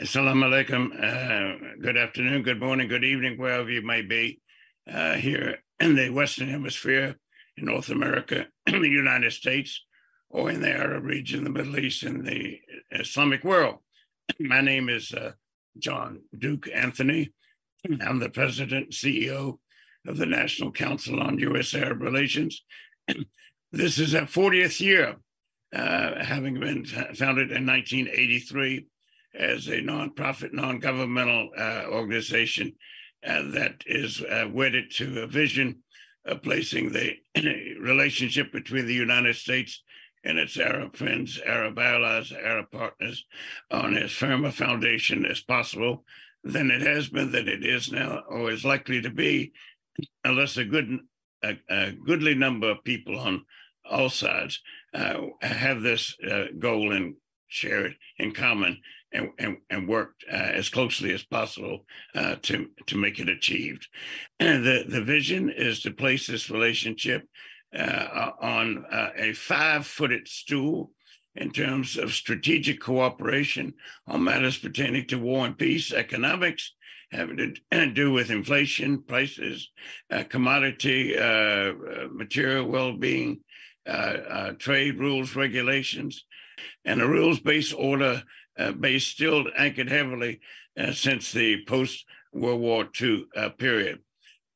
Assalamu alaikum. Uh, good afternoon, good morning, good evening, wherever you may be uh, here in the Western Hemisphere, in North America, in the United States, or in the Arab region, the Middle East, and the Islamic world. My name is uh, John Duke Anthony. I'm the president, CEO of the National Council on U.S. Arab Relations. This is our 40th year, uh, having been founded in 1983 as a nonprofit, non-governmental uh, organization uh, that is uh, wedded to a vision of placing the relationship between the United States and its Arab friends, Arab allies, Arab partners on as firm a foundation as possible than it has been, than it is now, or is likely to be, unless a good, a, a goodly number of people on all sides uh, have this uh, goal and share it in common and, and, and worked uh, as closely as possible uh, to, to make it achieved. And the, the vision is to place this relationship uh, on uh, a five footed stool in terms of strategic cooperation on matters pertaining to war and peace, economics, having to do with inflation, prices, uh, commodity, uh, material well being, trade rules, regulations, and a rules based order uh, base still anchored heavily uh, since the post World War II uh, period.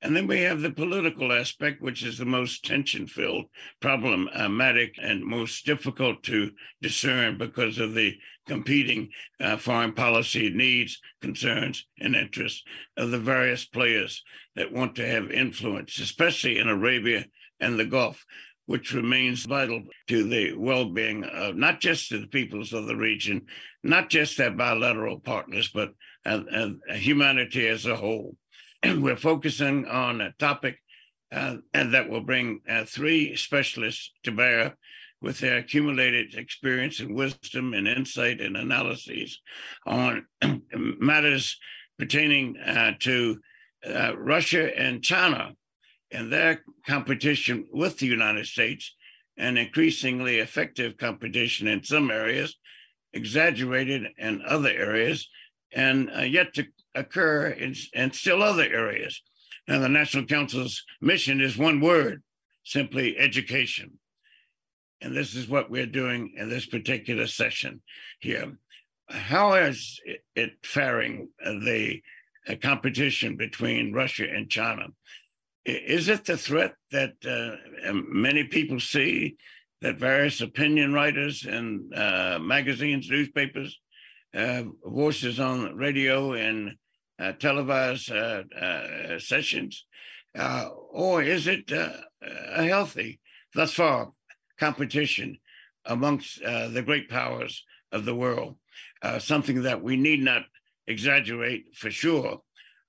And then we have the political aspect, which is the most tension filled, problematic, and most difficult to discern because of the competing uh, foreign policy needs, concerns, and interests of the various players that want to have influence, especially in Arabia and the Gulf, which remains vital to the well being of not just the peoples of the region, not just their bilateral partners, but uh, uh, humanity as a whole. And we're focusing on a topic uh, and that will bring uh, three specialists to bear with their accumulated experience and wisdom and insight and analyses on matters pertaining uh, to uh, Russia and China and their competition with the United States and increasingly effective competition in some areas, exaggerated in other areas, and uh, yet to occur in, in still other areas. Now, the National Council's mission is one word simply education. And this is what we're doing in this particular session here. How is it faring uh, the uh, competition between Russia and China? Is it the threat that uh, um, many people see that various opinion writers and uh, magazines, newspapers, uh, voices on radio and uh, televised uh, uh, sessions, or is it a healthy, thus far, competition amongst the great powers of the world? something that we need not exaggerate for sure,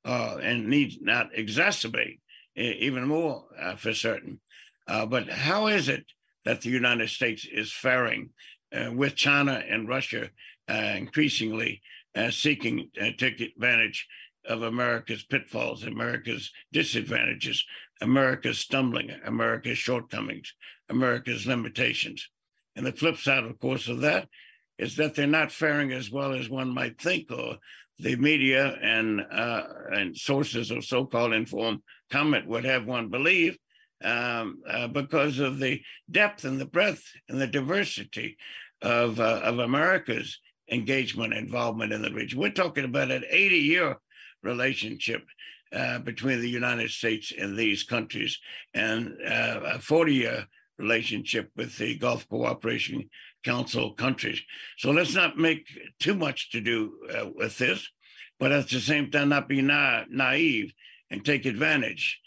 and need not exacerbate even more uh, for certain. Uh, but how is it that the United States is faring uh, with China and Russia uh, increasingly uh, seeking to take advantage of America's pitfalls, America's disadvantages, America's stumbling, America's shortcomings, America's limitations? And the flip side, of course, of that is that they're not faring as well as one might think, or the media and uh, and sources of so-called informed comment would have one believe, um, uh, because of the depth and the breadth and the diversity of uh, of America's engagement involvement in the region. We're talking about an 80-year relationship uh, between the United States and these countries, and uh, a 40-year relationship with the Gulf Cooperation Council countries. So let's not make too much to do uh, with this, but at the same time, not be na- naive and take advantage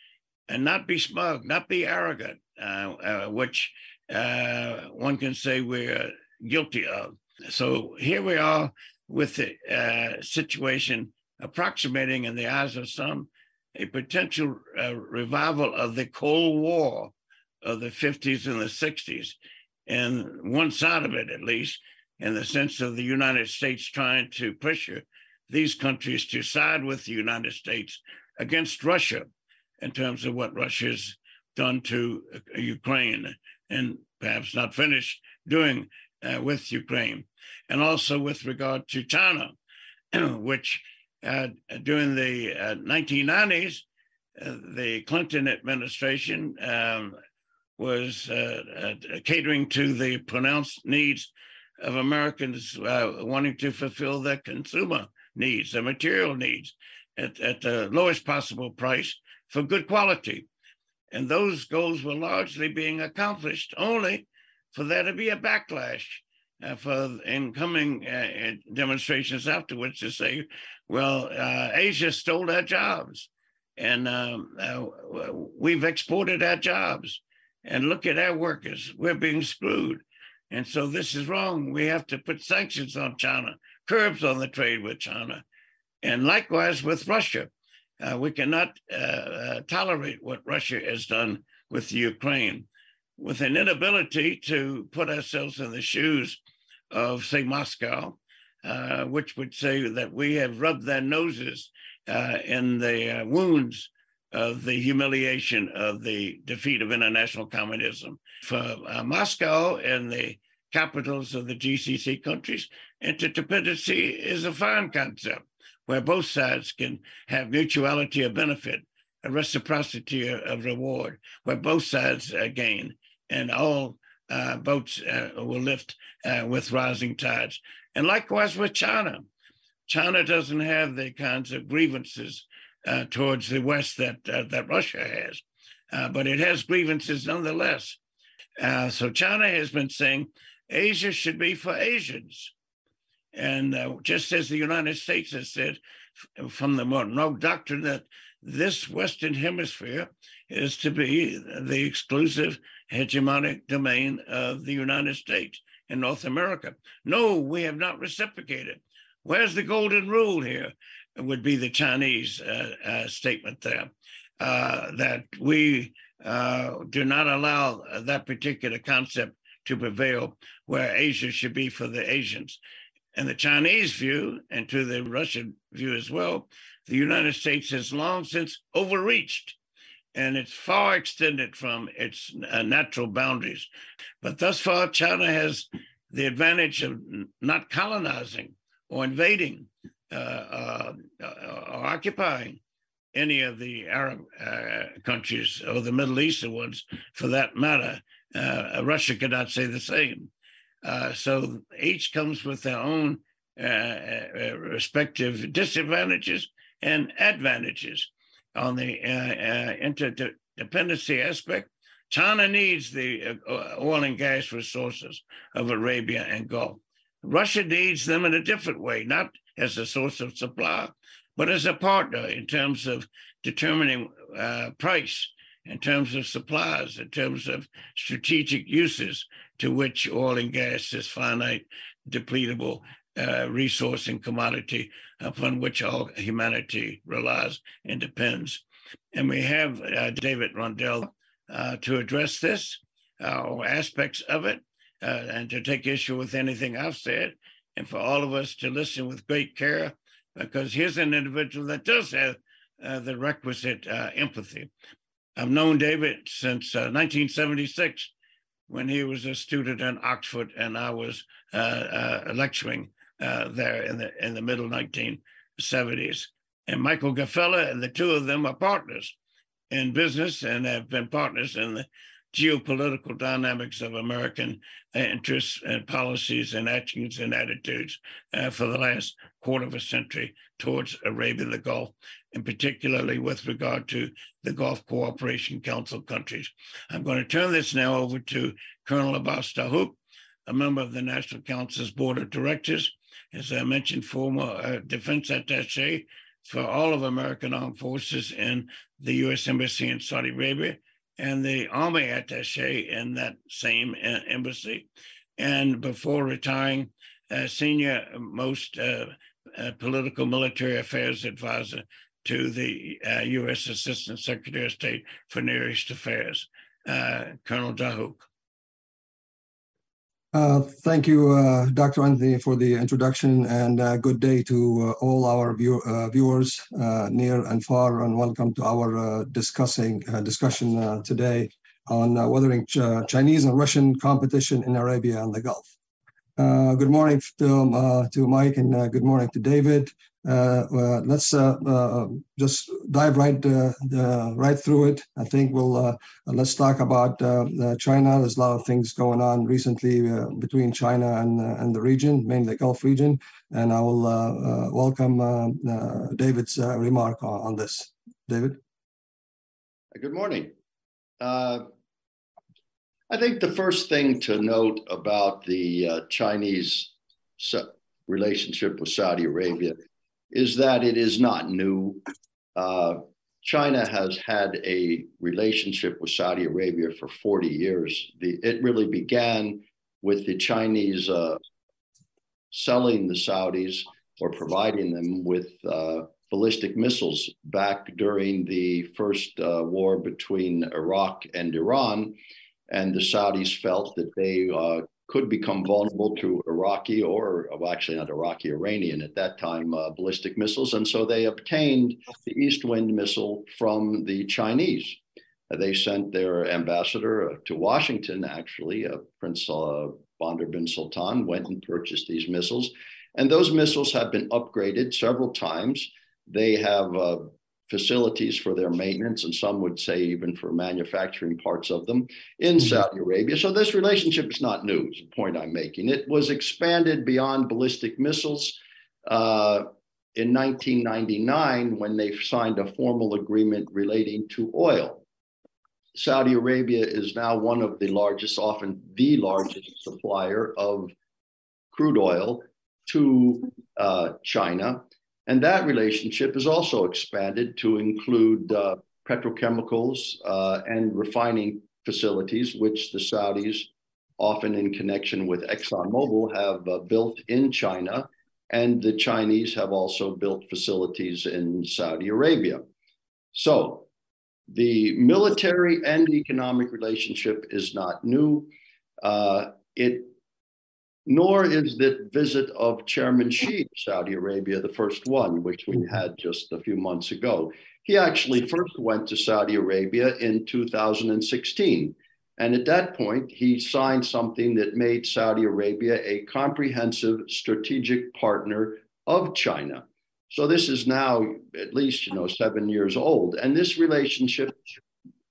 and not be smug, not be arrogant, uh, uh, which uh, one can say we're guilty of. So here we are with the uh, situation approximating, in the eyes of some, a potential uh, revival of the Cold War of the 50s and the 60s and one side of it, at least, in the sense of the United States trying to pressure these countries to side with the United States against Russia in terms of what Russia's done to uh, Ukraine and perhaps not finished doing uh, with Ukraine. And also with regard to China, which uh, during the 1990s, uh, the Clinton administration um, was uh, catering to the pronounced needs of Americans wanting to fulfill their consumer needs, their material needs at, at the lowest possible price for good quality. And those goals were largely being accomplished only for there to be a backlash uh, for incoming uh, demonstrations afterwards to say, well, uh, Asia stole our jobs and um, uh, we've exported our jobs. And look at our workers, we're being screwed. And so this is wrong. We have to put sanctions on China, curbs on the trade with China. And likewise with Russia. Uh, we cannot uh, uh, tolerate what Russia has done with Ukraine. With an inability to put ourselves in the shoes of, say, Moscow, uh, which would say that we have rubbed their noses uh, in the wounds of the humiliation of the defeat of international communism. For Moscow and the capitals of the GCC countries, interdependency is a fine concept where both sides can have mutuality of benefit, a reciprocity of reward, where both sides uh, gain, and all uh, boats uh, will lift uh, with rising tides. And likewise with China. China doesn't have the kinds of grievances uh, towards the West that, uh, that Russia has, but it has grievances nonetheless. so China has been saying Asia should be for Asians. And uh, just as the United States has said from the Monroe Doctrine that this Western Hemisphere is to be the exclusive hegemonic domain of the United States in North America. No, we have not reciprocated. Where's the golden rule here? Would be the Chinese uh, uh, statement there uh, that we do not allow that particular concept to prevail where Asia should be for the Asians. And the Chinese view, and to the Russian view as well, the United States has long since overreached and it's far extended from its natural boundaries. But thus far, China has the advantage of not colonizing or invading uh, uh, or occupying any of the Arab uh, countries or the Middle Eastern ones for that matter. Uh, Russia cannot say the same. Uh, so each comes with their own uh, uh, respective disadvantages and advantages. On the uh, interdependency aspect, China needs the oil and gas resources of Arabia and Gulf. Russia needs them in a different way, not as a source of supply, but as a partner in terms of determining uh, price, in terms of supplies, in terms of strategic uses, to which oil and gas is finite, depletable uh, resource and commodity upon which all humanity relies and depends. And we have uh, David Rundell uh, to address this uh, or aspects of it uh, and to take issue with anything I've said, and for all of us to listen with great care because here's an individual that does have uh, the requisite empathy. I've known David since 1976 when he was a student in Oxford, and I was uh, uh, lecturing uh, there in the in the middle 1970s. And Michael Gfoeller and the two of them are partners in business and have been partners in the geopolitical dynamics of American interests and policies and actions and attitudes uh, for the last quarter of a century towards Arabia the Gulf, and particularly with regard to the Gulf Cooperation Council countries. I'm going to turn this now over to Colonel Abbas Dahouk, a member of the National Council's Board of Directors, as I mentioned, former uh, defense attache for all of American armed forces in the U.S. Embassy in Saudi Arabia and the army attache in that same embassy. And before retiring, uh, senior most uh, uh, political military affairs advisor to the U.S. Uh, Assistant Secretary of State for Near East Affairs, uh, Colonel Dahouk. Uh, thank you, uh, Dr. Anthony, for the introduction, and uh, good day to uh, all our view, uh, viewers near and far, and welcome to our discussing discussion today on weathering Ch Chinese and Russian competition in Arabia and the Gulf. Uh, good morning to, uh, to Mike and uh, good morning to David. Uh, uh, let's uh, uh just dive right uh, right through it. I think we'll uh, let's talk about China. There's a lot of things going on recently between China and and the region, mainly the Gulf region. And I will welcome David's remark on, on, this. David. Good morning. I think the first thing to note about the Chinese relationship with Saudi Arabia is that it is not new. Uh, China has had a relationship with Saudi Arabia for 40 years. The, it really began with the Chinese uh, selling the Saudis or providing them with uh, ballistic missiles back during the first uh, war between Iraq and Iran. And the Saudis felt that they uh, could become vulnerable to Iraqi or well, actually not Iraqi, Iranian at that time uh, ballistic missiles. And so they obtained the East Wind missile from the Chinese. Uh, they sent their ambassador uh, to Washington, actually, uh, Prince uh, Bandar bin Sultan went and purchased these missiles. And those missiles have been upgraded several times. They have uh, facilities for their maintenance, and some would say even for manufacturing parts of them in mm-hmm. Saudi Arabia. So this relationship is not new, is the point I'm making. It was expanded beyond ballistic missiles uh, in 1999 when they signed a formal agreement relating to oil. Saudi Arabia is now one of the largest, often the largest supplier of crude oil to uh, China. And that relationship is also expanded to include uh, petrochemicals uh, and refining facilities, which the Saudis, often in connection with ExxonMobil, have uh, built in China. And the Chinese have also built facilities in Saudi Arabia. So the military and economic relationship is not new. Uh, it nor is the visit of Chairman Xi to Saudi Arabia the first one, which we mm-hmm. had just a few months ago. He actually first went to Saudi Arabia in 2016. And at that point, he signed something that made Saudi Arabia a comprehensive strategic partner of China. So this is now at least, you know, seven years old. And this relationship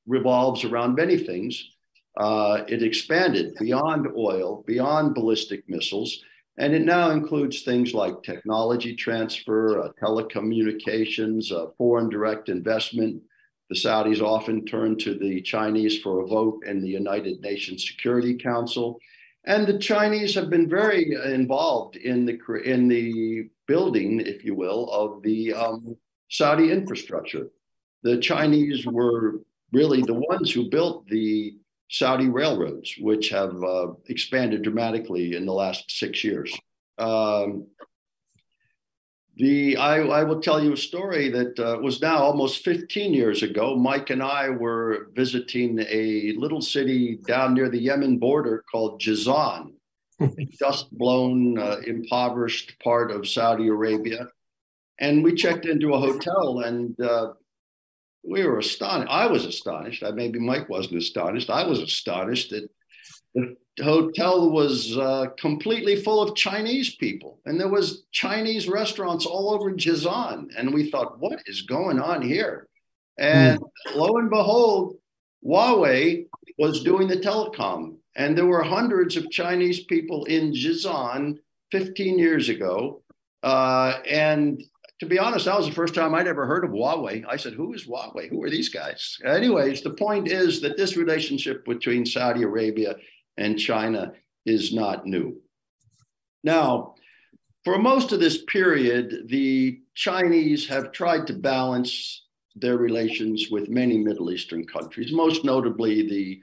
revolves around many things uh, it expanded beyond oil, beyond ballistic missiles, and it now includes things like technology transfer, uh, telecommunications, uh, foreign direct investment. The Saudis often turn to the Chinese for a vote in the United Nations Security Council. And the Chinese have been very involved in the, in the building, if you will, of the um, Saudi infrastructure. The Chinese were really the ones who built the Saudi railroads, which have uh, expanded dramatically in the last six years. Um, the I, I, will tell you a story that uh, was now almost 15 years ago. Mike and I were visiting a little city down near the Yemen border called Jizan, a dust blown, uh, impoverished part of Saudi Arabia. And we checked into a hotel, and uh, we were astonished. I was astonished. I Maybe Mike wasn't astonished. I was astonished that the hotel was uh, completely full of Chinese people, and there was Chinese restaurants all over Jizan. And we thought, what is going on here? And mm. lo and behold, Huawei was doing the telecom, and there were hundreds of Chinese people in Jizan 15 years ago. Uh, and to be honest, that was the first time I'd ever heard of Huawei. I said, Who is Huawei? Who are these guys? Anyways, the point is that this relationship between Saudi Arabia and China is not new. Now, for most of this period, the Chinese have tried to balance their relations with many Middle Eastern countries, most notably the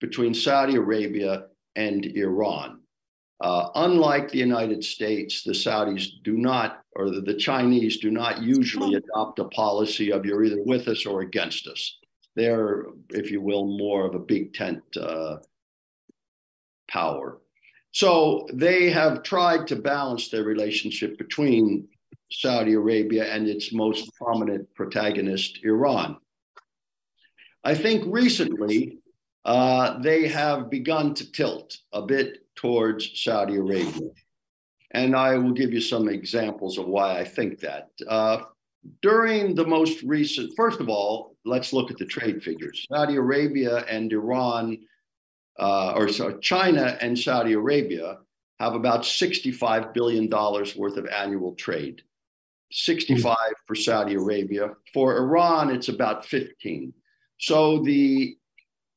between Saudi Arabia and Iran. Uh, unlike the United States, the Saudis do not, or the, the, Chinese do not usually adopt a policy of you're either with us or against us. They're, if you will, more of a big tent uh, power. So they have tried to balance their relationship between Saudi Arabia and its most prominent protagonist, Iran. I think recently uh, they have begun to tilt a bit towards Saudi Arabia. And I will give you some examples of why I think that. Uh, during the most recent, first of all, let's look at the trade figures. Saudi Arabia and Iran, uh, or China and Saudi Arabia have about $65 billion worth of annual trade. 65 for Saudi Arabia. For Iran, it's about 15. So the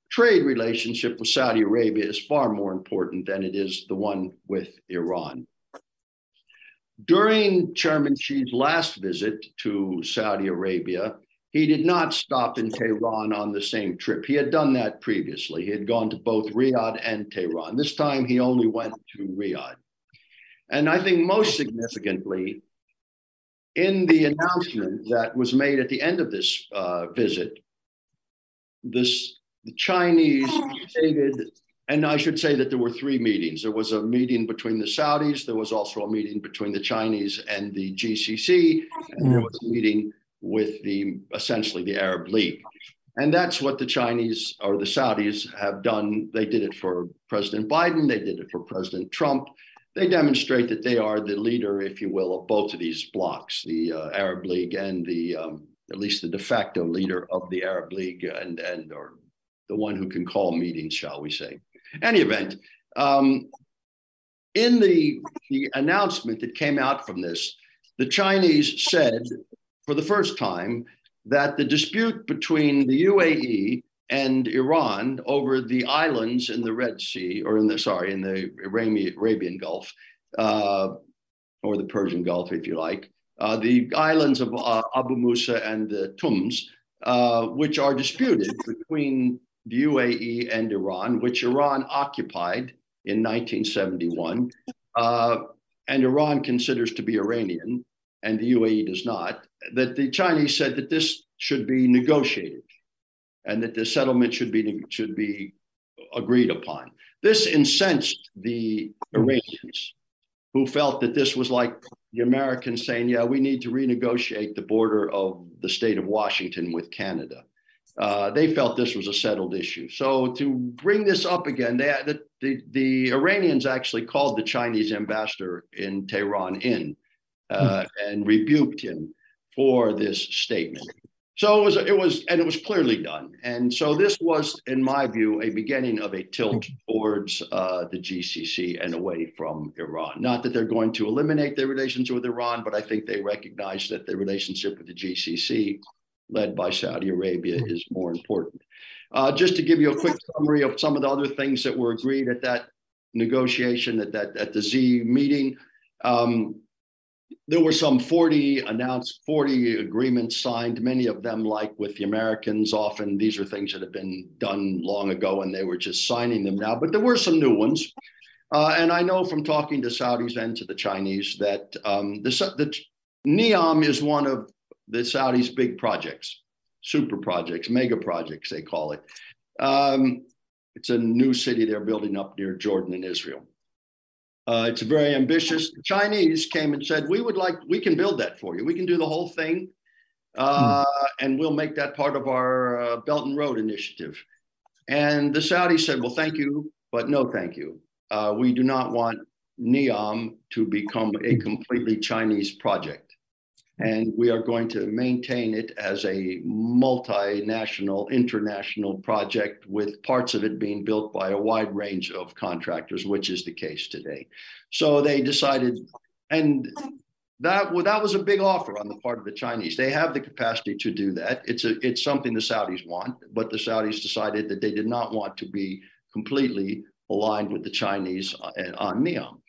trade relationship with Saudi Arabia is far more important than it is the one with Iran. During Chairman Xi's last visit to Saudi Arabia, he did not stop in Tehran on the same trip. He had done that previously. He had gone to both Riyadh and Tehran. This time he only went to Riyadh. And I think most significantly, in the announcement that was made at the end of this uh, visit, this the Chinese stated, and I should say that there were three meetings. There was a meeting between the Saudis, there was also a meeting between the Chinese and the GCC, and there was a meeting with the essentially the Arab League. And that's what the Chinese or the Saudis have done. They did it for President Biden, they did it for President Trump. They demonstrate that they are the leader, if you will, of both of these blocs, the uh, Arab League and the, um, at least the de facto leader of the Arab League and, and or the one who can call meetings, shall we say. Any event, um, in the, the announcement that came out from this, the Chinese said for the first time that the dispute between the UAE and Iran over the islands in the Red Sea, or in the sorry, in the Arabian Gulf, uh, or the Persian Gulf, if you like, uh, the islands of uh, Abu Musa and the Tunbs, uh, which are disputed between the UAE and Iran, which Iran occupied in 1971, uh, and Iran considers to be Iranian, and the UAE does not. That the Chinese said that this should be negotiated, and that the settlement should be should be agreed upon. This incensed the Iranians, who felt that this was like the Americans saying, "Yeah, we need to renegotiate the border of the state of Washington with Canada." Uh, they felt this was a settled issue. So to bring this up again, they, the, the, the Iranians actually called the Chinese ambassador in Tehran in uh, hmm. and rebuked him for this statement. So it was, it was, and it was clearly done. And so this was, in my view, a beginning of a tilt towards uh, the GCC and away from Iran. Not that they're going to eliminate their relations with Iran, but I think they recognize that the relationship with the GCC led by Saudi Arabia is more important. Uh, just to give you a quick summary of some of the other things that were agreed at that negotiation, at that at the Xi meeting, um, there were some 40 announced, 40 agreements signed, many of them like with the Americans. Often these are things that have been done long ago and they were just signing them now, but there were some new ones. Uh, and I know from talking to Saudis and to the Chinese that um, the, the NEOM is one of the Saudis' big projects, super projects, mega projects, they call it. Um, it's a new city they're building up near Jordan and Israel. Uh, it's very ambitious. The Chinese came and said, "We would like, we can build that for you. We can do the whole thing, uh, hmm. and we'll make that part of our uh, Belt and Road initiative." And the Saudis said, "Well, thank you, but no, thank you. Uh, we do not want NEOM to become a completely Chinese project." And we are going to maintain it as a multinational, international project with parts of it being built by a wide range of contractors, which is the case today. So they decided, and that, that was a big offer on the part of the Chinese. They have the capacity to do that. It's, a, it's something the Saudis want, but the Saudis decided that they did not want to be completely aligned with the Chinese on NEOM.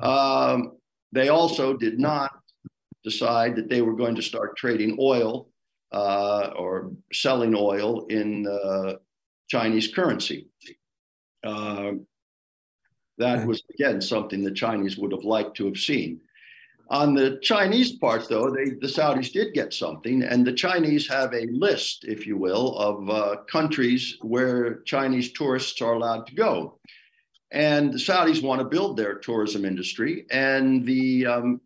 Um, they also did not decide that they were going to start trading oil uh, or selling oil in uh, Chinese currency. Uh, that was, again, something the Chinese would have liked to have seen. On the Chinese part, though, they, the Saudis did get something, and the Chinese have a list, if you will, of uh, countries where Chinese tourists are allowed to go. And the Saudis want to build their tourism industry, and the um,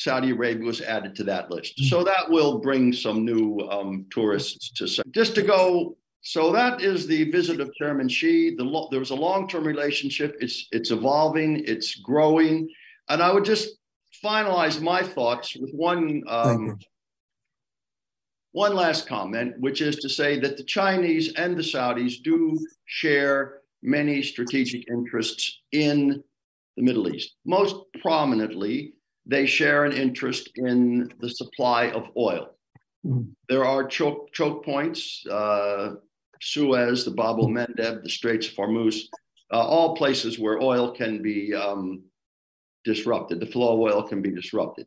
Saudi Arabia was added to that list. So mm-hmm. that will bring some new um, tourists to just to go so that is the visit of Chairman Xi. The lo- there was a long-term relationship. It's it's evolving. It's growing, and I would just finalize my thoughts with one um, one last comment, which is to say that the Chinese and the Saudis do share many strategic interests in the Middle East. Most prominently, they share an interest in the supply of oil. Mm-hmm. There are choke, choke points, uh, Suez, the Bab el Mandeb, the Straits of Hormuz, uh, all places where oil can be um, disrupted. The flow of oil can be disrupted.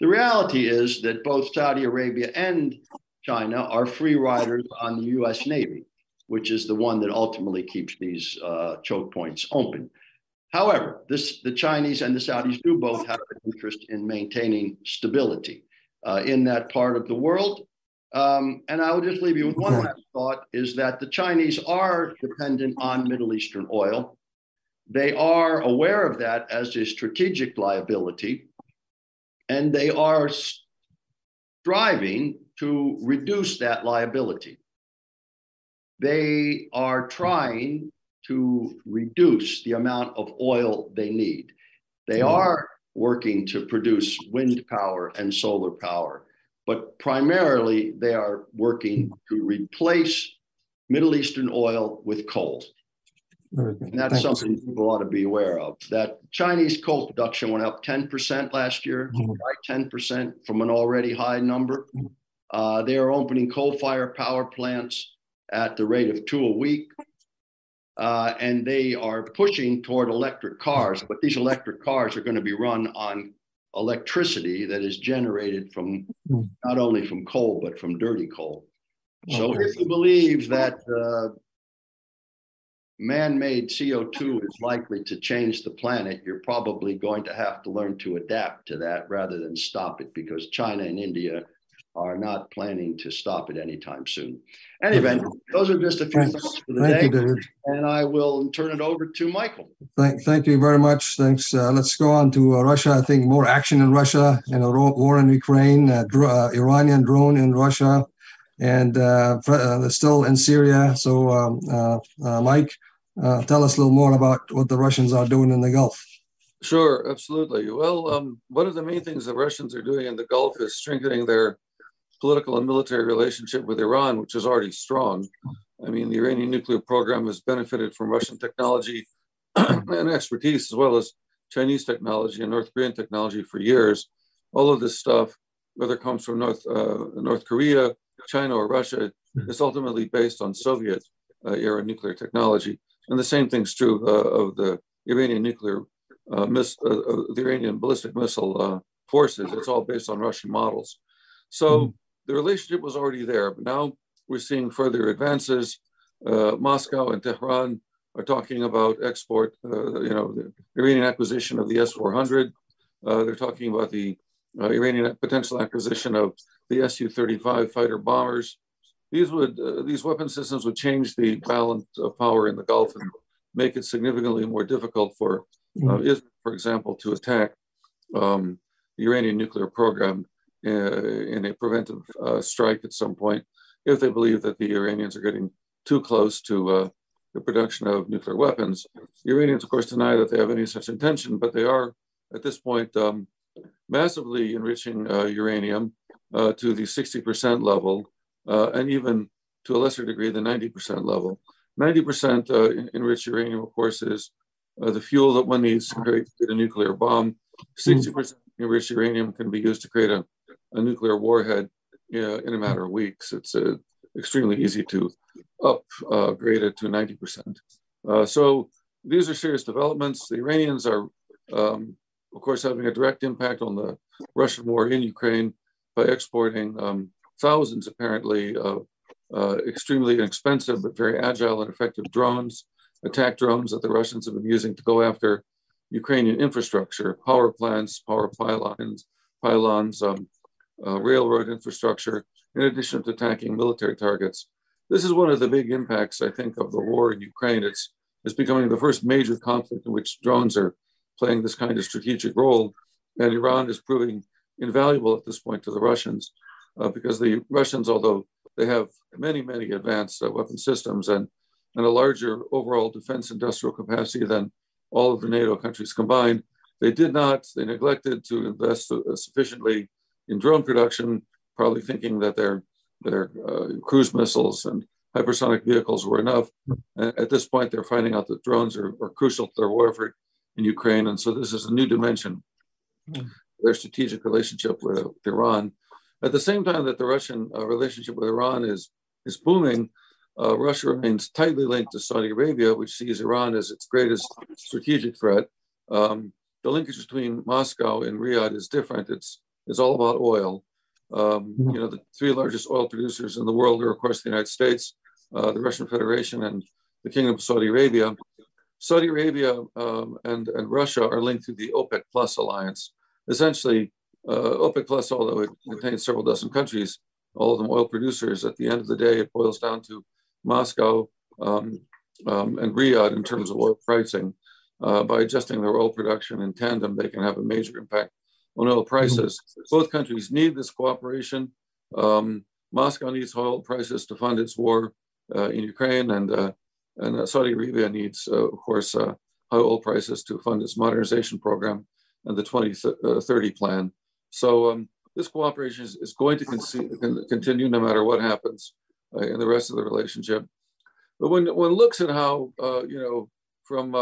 The reality is that both Saudi Arabia and China are free riders on the US Navy, which is the one that ultimately keeps these uh, choke points open. However, this, the Chinese and the Saudis do both have an interest in maintaining stability uh, in that part of the world. Um, and I will just leave you with one last thought is that the Chinese are dependent on Middle Eastern oil. They are aware of that as a strategic liability, and they are striving to reduce that liability. They are trying to reduce the amount of oil they need. They mm-hmm. are working to produce wind power and solar power but primarily they are working to replace Middle Eastern oil with coal. And that's Thank something you. people ought to be aware of. That Chinese coal production went up 10% last year, mm-hmm. right? 10% from an already high number. Uh, they are opening coal fired power plants at the rate of two a week. Uh, and they are pushing toward electric cars, but these electric cars are going to be run on electricity that is generated from hmm. not only from coal but from dirty coal. So okay. if you believe that uh, man-made CO2 is likely to change the planet, you're probably going to have to learn to adapt to that rather than stop it because China and India are not planning to stop it anytime soon. Anyway, those are just a few Thanks. thoughts for the thank day. You, and I will turn it over to Michael. Thank, thank you very much. Thanks. Uh, let's go on to uh, Russia. I think more action in Russia, you know, war in Ukraine, uh, uh Iranian drone in Russia, and uh, uh, still in Syria. So, um, Mike, tell us a little more about what the Russians are doing in the Gulf. Sure, absolutely. Well, um, one of the main things the Russians are doing in the Gulf is strengthening their political and military relationship with Iran, which is already strong. I mean, the Iranian nuclear program has benefited from Russian technology and expertise, as well as Chinese technology and North Korean technology for years. All of this stuff, whether it comes from North uh, North Korea, China, or Russia, is ultimately based on Soviet uh, era nuclear technology. And the same thing's true uh, of the Iranian nuclear uh, miss, uh, uh, the Iranian ballistic missile forces. It's all based on Russian models. So mm-hmm the relationship was already there, but now we're seeing further advances. Uh, Moscow and Tehran are talking about export, uh, you know, the Iranian acquisition of the S-400. Uh, they're talking about the uh, Iranian potential acquisition of the Su-35 fighter bombers. These would uh, these weapon systems would change the balance of power in the Gulf and make it significantly more difficult for uh, Israel, for example, to attack um, the Iranian nuclear program in a preventive uh, strike at some point if they believe that the Iranians are getting too close to uh, the production of nuclear weapons. The Iranians, of course, deny that they have any such intention, but they are at this point um, massively enriching uh, uranium uh, to the 60% level uh, and even to a lesser degree the 90% level. 90% enriched uranium, of course, is the fuel that one needs to create a nuclear bomb. 60% enriched uranium can be used to create a a nuclear warhead in a matter of weeks. It's uh, extremely easy to upgrade uh, it to 90%. Uh, so these are serious developments. The Iranians are, um, of course, having a direct impact on the Russian war in Ukraine by exporting um, thousands, apparently, of uh, extremely inexpensive but very agile and effective drones, attack drones that the Russians have been using to go after Ukrainian infrastructure, power plants, power pylons, pylons, um, uh, railroad infrastructure, in addition to attacking military targets. This is one of the big impacts, I think, of the war in Ukraine. It's, it's becoming the first major conflict in which drones are playing this kind of strategic role. And Iran is proving invaluable at this point to the Russians uh, because the Russians, although they have many, many advanced uh, weapon systems and, and a larger overall defense industrial capacity than all of the NATO countries combined. They did not, they neglected to invest uh, sufficiently in drone production, probably thinking that their, their uh, cruise missiles and hypersonic vehicles were enough. And at this point, they're finding out that drones are, are crucial to their war effort in Ukraine. And so this is a new dimension, their strategic relationship with, with Iran. At the same time that the Russian uh, relationship with Iran is, is booming, uh, Russia remains tightly linked to Saudi Arabia, which sees Iran as its greatest strategic threat. Um, the linkage between Moscow and Riyadh is different. It's, it's all about oil. Um, you know, the three largest oil producers in the world are, of course, the United States, uh, the Russian Federation, and the Kingdom of Saudi Arabia. Saudi Arabia um, and, and Russia are linked through the OPEC Plus alliance. Essentially, uh, OPEC Plus, although it contains several dozen countries, all of them oil producers, at the end of the day, it boils down to Moscow um, um, and Riyadh in terms of oil pricing. Uh, by adjusting their oil production in tandem, they can have a major impact oil prices. Mm-hmm. Both countries need this cooperation. Um, Moscow needs oil prices to fund its war uh, in Ukraine, and uh, and uh, Saudi Arabia needs, uh, of course, uh, high oil prices to fund its modernization program and the 2030 plan. So um, this cooperation is, is going to con- continue no matter what happens in the rest of the relationship. But when one looks at how, you know, from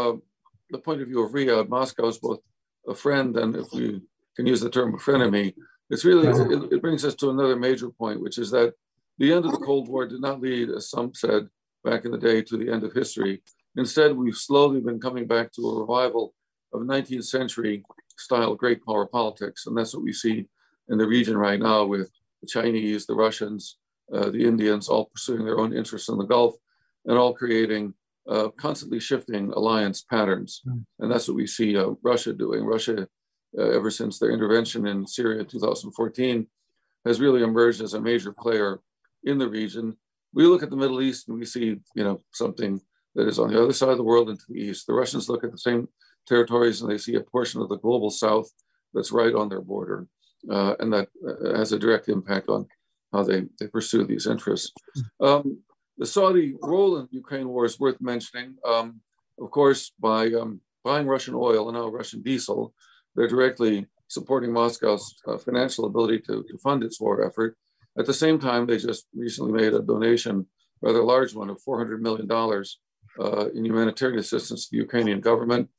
the point of view of Riyadh, Moscow is both a friend and, if we can use the term frenemy, it's really, it, it brings us to another major point, which is that the end of the Cold War did not lead, as some said back in the day, to the end of history. Instead, we've slowly been coming back to a revival of 19th century style great power politics. And that's what we see in the region right now with the Chinese, the Russians, uh, the Indians all pursuing their own interests in the Gulf and all creating uh, constantly shifting alliance patterns. Mm. And that's what we see uh, Russia doing. Russia, uh, ever since their intervention in Syria in 2014, has really emerged as a major player in the region. We look at the Middle East and we see, you know, something that is on the other side of the world and to the east. The Russians look at the same territories and they see a portion of the global south that's right on their border. Uh, and that uh, has a direct impact on how they, they pursue these interests. Um, the Saudi role in the Ukraine war is worth mentioning. Um, of course, by um, buying Russian oil and now Russian diesel, they're directly supporting Moscow's uh, financial ability to, to fund its war effort. At the same time, they just recently made a donation, rather large one, of $400 million uh, in humanitarian assistance to the Ukrainian government.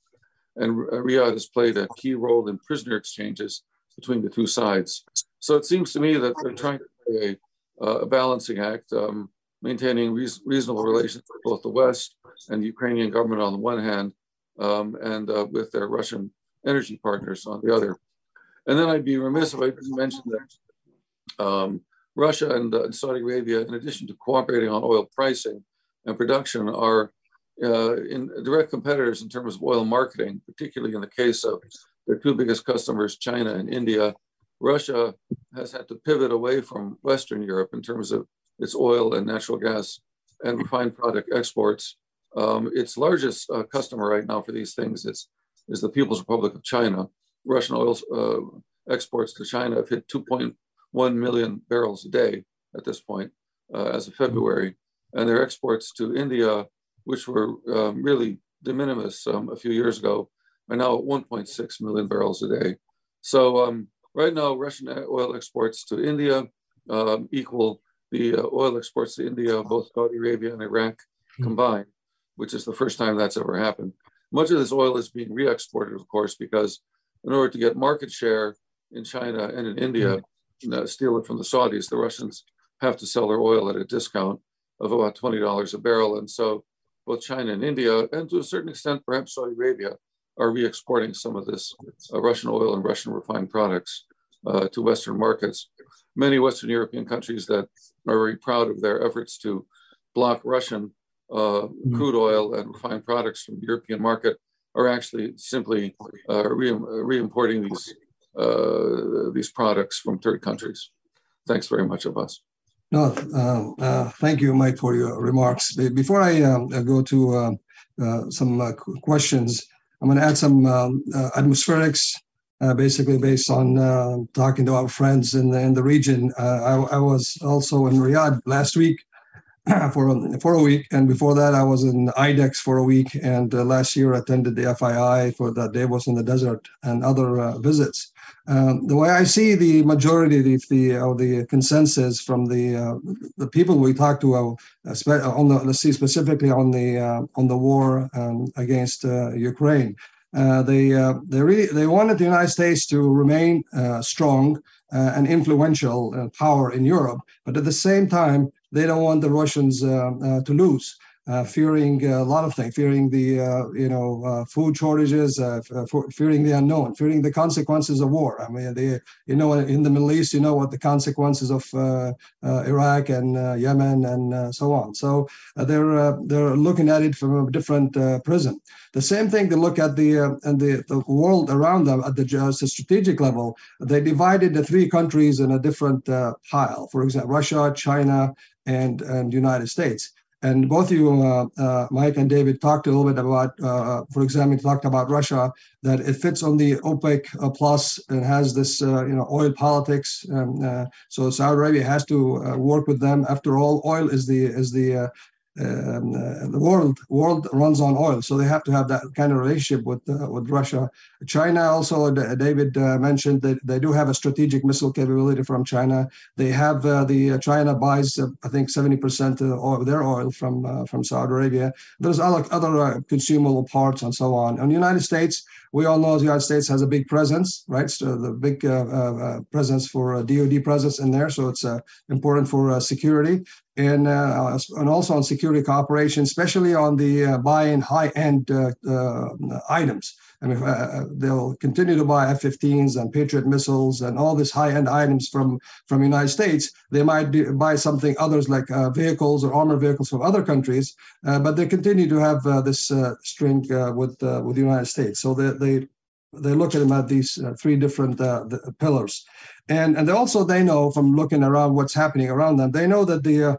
And Riyadh has played a key role in prisoner exchanges between the two sides. So it seems to me that they're trying to play a, a balancing act. Um, maintaining reasonable relations with both the West and the Ukrainian government on the one hand, um, and uh, with their Russian energy partners on the other. And then I'd be remiss if I didn't mention that um, Russia and, uh, Saudi Arabia, in addition to cooperating on oil pricing and production, are uh, in direct competitors in terms of oil marketing, particularly in the case of their two biggest customers, China and India. Russia has had to pivot away from Western Europe in terms of its oil and natural gas and refined product exports. Um, its largest uh, customer right now for these things is, is the People's Republic of China. Russian oil uh, exports to China have hit 2.1 million barrels a day at this point uh, as of February. And their exports to India, which were um, really de minimis um, a few years ago, are now at 1.6 million barrels a day. So um, right now, Russian oil exports to India um, equal the uh, oil exports to India, both Saudi Arabia and Iraq hmm. combined, which is the first time that's ever happened. Much of this oil is being re exported, of course, because in order to get market share in China and in India, you know, steal it from the Saudis, the Russians have to sell their oil at a discount of about $20 a barrel. And so both China and India, and to a certain extent, perhaps Saudi Arabia, are re exporting some of this uh, Russian oil and Russian refined products uh, to Western markets. Many Western European countries that are very proud of their efforts to block Russian mm-hmm. crude oil and refined products from the European market are actually simply uh, re- importing these uh, these products from third countries. Thanks very much, Abbas. No, uh, uh, thank you, Mike, for your remarks. Before I um, go to uh, uh, some questions, I'm going to add some um, atmospherics basically based on talking to our friends in the, in the region. I, I was also in Riyadh last week for a, for a week, and before that, I was in IDEX for a week, and uh, last year attended the FII for the Davos in the desert and other uh, visits. Um, the way I see the majority of the, uh, the consensus from the uh, the people we talk to uh, on the let's see specifically on the uh, on the war um, against Ukraine, they they really they wanted the United States to remain strong and influential power in Europe, but at the same time they don't want the Russians uh, uh, to lose. Uh, fearing a lot of things, fearing the uh, you know uh, food shortages, uh, fearing the unknown, fearing the consequences of war. I mean, the you know in the Middle East, you know what the consequences of Iraq and Yemen and so on. So they're they're looking at it from a different prism. The same thing they look at the and the, the world around them at the, the strategic level. They divided the three countries in a different pile. For example, Russia, China, and and United States. And both you, uh, uh, Mike and David, talked a little bit about, uh, for example, talked about Russia that it fits on the OPEC uh, plus and has this, uh, you know, oil politics. Um, so Saudi Arabia has to work with them. After all, oil is the is the um, uh, the world world runs on oil, so they have to have that kind of relationship with uh, with Russia. China also, David uh, mentioned that they do have a strategic missile capability from China. They have uh, the uh, China buys, uh, I think, seventy percent of their oil from from Saudi Arabia. There's other other consumable parts and so on. And the United States, we all know the United States has a big presence, right? So the big presence for DoD presence in there, so it's important for security and uh, and also on security cooperation, especially on the uh, buying high-end uh, uh items. I mean, uh, uh, they'll continue to buy F-15s and Patriot missiles and all these high-end items from from the United States. They might do, buy something others like vehicles or armored vehicles from other countries, but they continue to have this string with with the United States. So they they they look at them at these three different pillars and and also they know from looking around what's happening around them they know that the uh,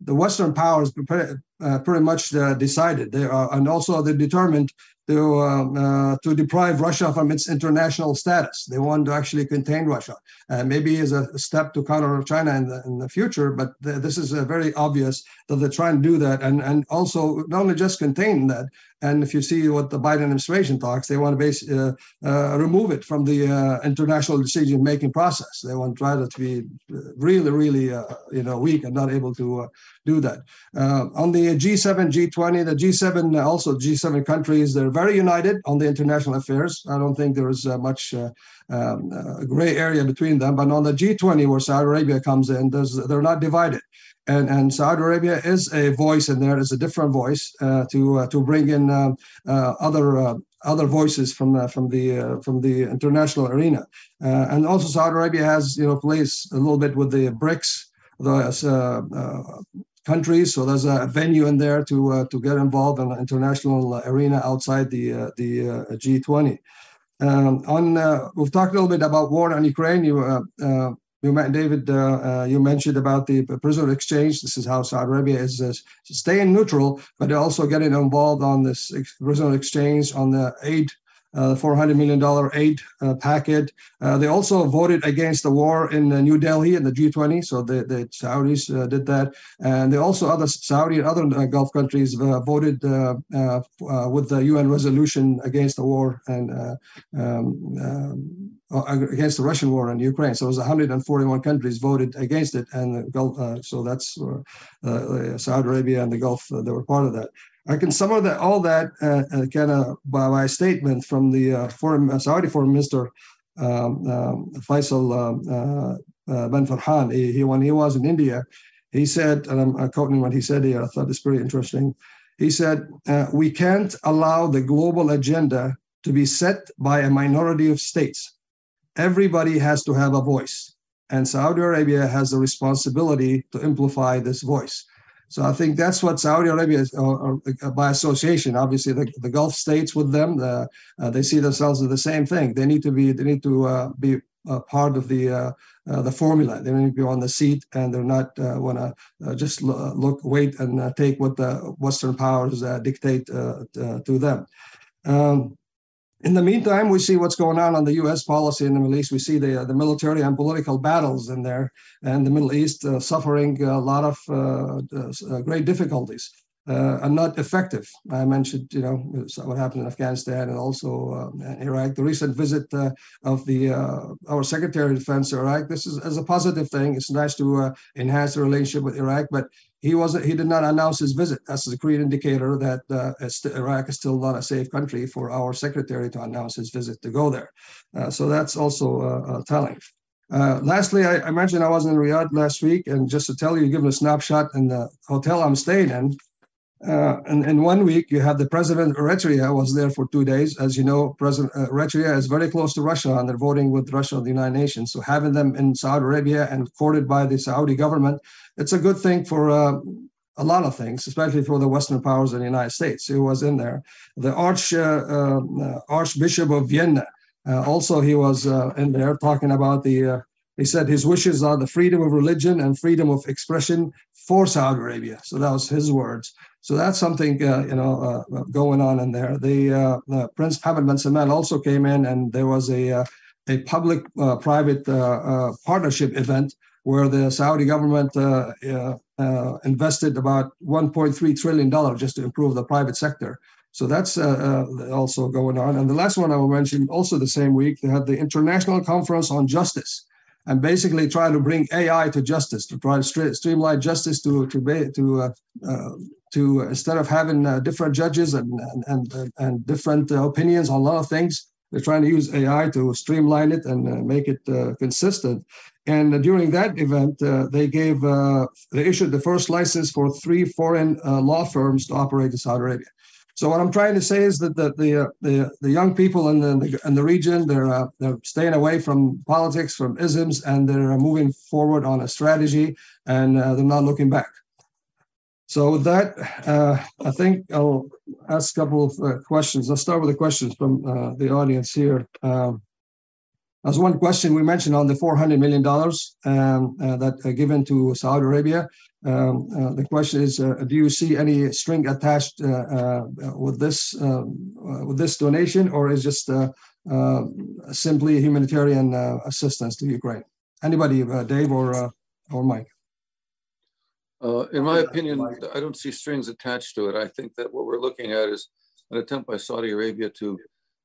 the western powers pretty, uh, pretty much uh, decided. They are and also they're determined to um, uh, to deprive Russia from its international status. They want to actually contain Russia, uh, maybe as a step to counter China in the, in the future. But th- this is very obvious that they're trying to do that, and and also not only just contain that. And if you see what the Biden administration talks, they want to base, uh, uh, remove it from the uh, international decision-making process. They want try to be really, really, you know, weak and not able to do that. on the G7, G20, the G7 also G7 countries, they're very united on the international affairs. I don't think there is uh, much uh, um, uh, gray area between them. But on the G20, where Saudi Arabia comes in, they're not divided. And, and Saudi Arabia is a voice in there. It's a different voice uh, to uh, to bring in uh, other other voices from from the from the international arena. and also Saudi Arabia has you know plays a little bit with the BRICS, the countries. So there's a venue in there to uh, to get involved in the international arena outside the uh, the uh, G20. Um, on we've talked a little bit about war in Ukraine. You you met David. you mentioned about the prisoner exchange. This is how Saudi Arabia is staying neutral, but also getting involved on this prisoner exchange on the aid uh, $400 million aid uh, packet. Uh, they also voted against the war in New Delhi in the G20. So the, the Saudis did that. And they also, other Saudi and other Gulf countries voted with the UN resolution against the war and um, against the Russian war in Ukraine. So it was 141 countries voted against it, and the Gulf. Uh, so that's uh, uh, Saudi Arabia and the Gulf. they were part of that. I can sum up that all that uh, uh kind of by my statement from the uh, foreign Saudi foreign minister um, um, Faisal um, bin Farhan. He, he, when he was in India, he said, and I'm quoting what he said here. I thought it's pretty interesting. He said, "We can't allow the global agenda to be set by a minority of states. Everybody has to have a voice, and Saudi Arabia has the responsibility to amplify this voice." So I think that's what Saudi Arabia is, or, or by association. Obviously, the, the Gulf states with them, uh, they see themselves as the same thing. They need to be they need to uh, be part of the uh, uh, the formula. They need to be on the seat, and they're not uh, want to just look, wait, and take what the Western powers dictate to them. Um, in the meantime, we see what's going on on the U.S. policy in the Middle East. We see the the military and political battles in there, and the Middle East uh, suffering a lot of uh, uh, great difficulties uh, and not effective. I mentioned, you know, what happened in Afghanistan and also uh, Iraq. The recent visit uh, of the uh, our Secretary of Defense to Iraq. This is as a positive thing. It's nice to uh, enhance the relationship with Iraq, but he wasn't. He did not announce his visit. That's a clear indicator that uh, Iraq is still not a safe country for our Secretary to announce his visit to go there. so that's also telling. Uh, lastly, I, I, mentioned I was in Riyadh last week, and just to tell you, given a snapshot in the hotel I'm staying in, uh, and in one week, you have the president of Eritrea was there for two days. As you know, President uh, Eritrea is very close to Russia, and they're voting with Russia and the United Nations. So having them in Saudi Arabia and courted by the Saudi government, it's a good thing for uh, a lot of things, especially for the Western powers and the United States. He was in there. The Arch uh, uh, Archbishop of Vienna, uh, also he was in there talking about the. he said his wishes are the freedom of religion and freedom of expression for Saudi Arabia. So that was his words. So that's something uh, you know uh, going on in there. The, uh, Prince Mohammed bin Salman also came in, and there was a uh, a public-private uh, partnership event where the Saudi government invested about 1.3 trillion dollars just to improve the private sector. So that's also going on. And the last one I will mention, also the same week, they had the International Conference on Justice and basically try to bring AI to justice, to try to streamline justice to to to uh, uh, to instead of having uh, different judges and and and, and different uh, opinions on a lot of things, they're trying to use AI to streamline it and uh, make it uh, consistent. And during that event, they gave they issued the first license for three foreign law firms to operate in Saudi Arabia. So what I'm trying to say is that the the uh, the, the young people in the in the region they're uh, they're staying away from politics, from isms, and they're moving forward on a strategy, and uh, they're not looking back. So with that, uh, I think I'll ask a couple of uh, questions. I'll start with the questions from uh, the audience here. Um, as one question we mentioned on the $400 million um, that are given to Saudi Arabia. Um, uh, the question is, uh, do you see any string attached uh, uh with this uh, with this donation, or is just uh, simply humanitarian assistance to Ukraine? Anybody, Dave or or Mike? in my opinion, I don't see strings attached to it. I think that what we're looking at is an attempt by Saudi Arabia to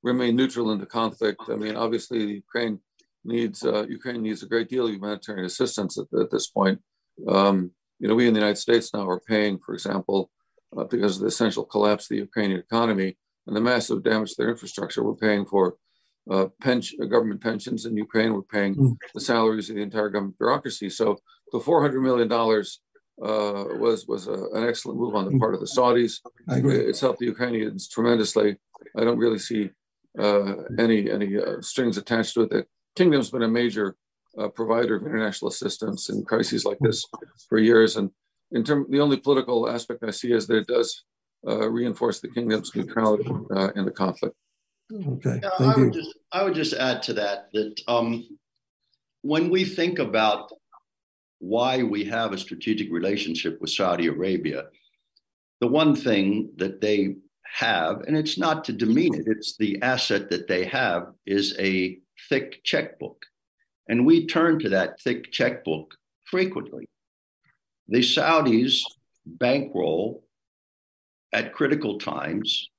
remain neutral in the conflict. I mean, obviously, Ukraine needs Ukraine needs a great deal of humanitarian assistance at, at this point. Um, you know, we in the United States now are paying, for example, uh, because of the essential collapse of the Ukrainian economy and the massive damage to their infrastructure, we're paying for uh, pension, uh, government pensions in Ukraine. We're paying mm. the salaries of the entire government bureaucracy. So the $400 million uh, was was a, an excellent move on the part of the Saudis. It's helped the Ukrainians tremendously. I don't really see uh, any any uh, strings attached to it. The kingdom's been a major uh, provider of international assistance in crises like this for years. And in term, the only political aspect I see is that it does uh, reinforce the kingdom's neutrality uh, in the conflict. Okay, yeah, I would just I would just add to that that um, when we think about why we have a strategic relationship with Saudi Arabia, the one thing that they have, and it's not to demean it, it's the asset that they have, is a thick checkbook. And we turn to that thick checkbook frequently. The Saudis bankroll at critical times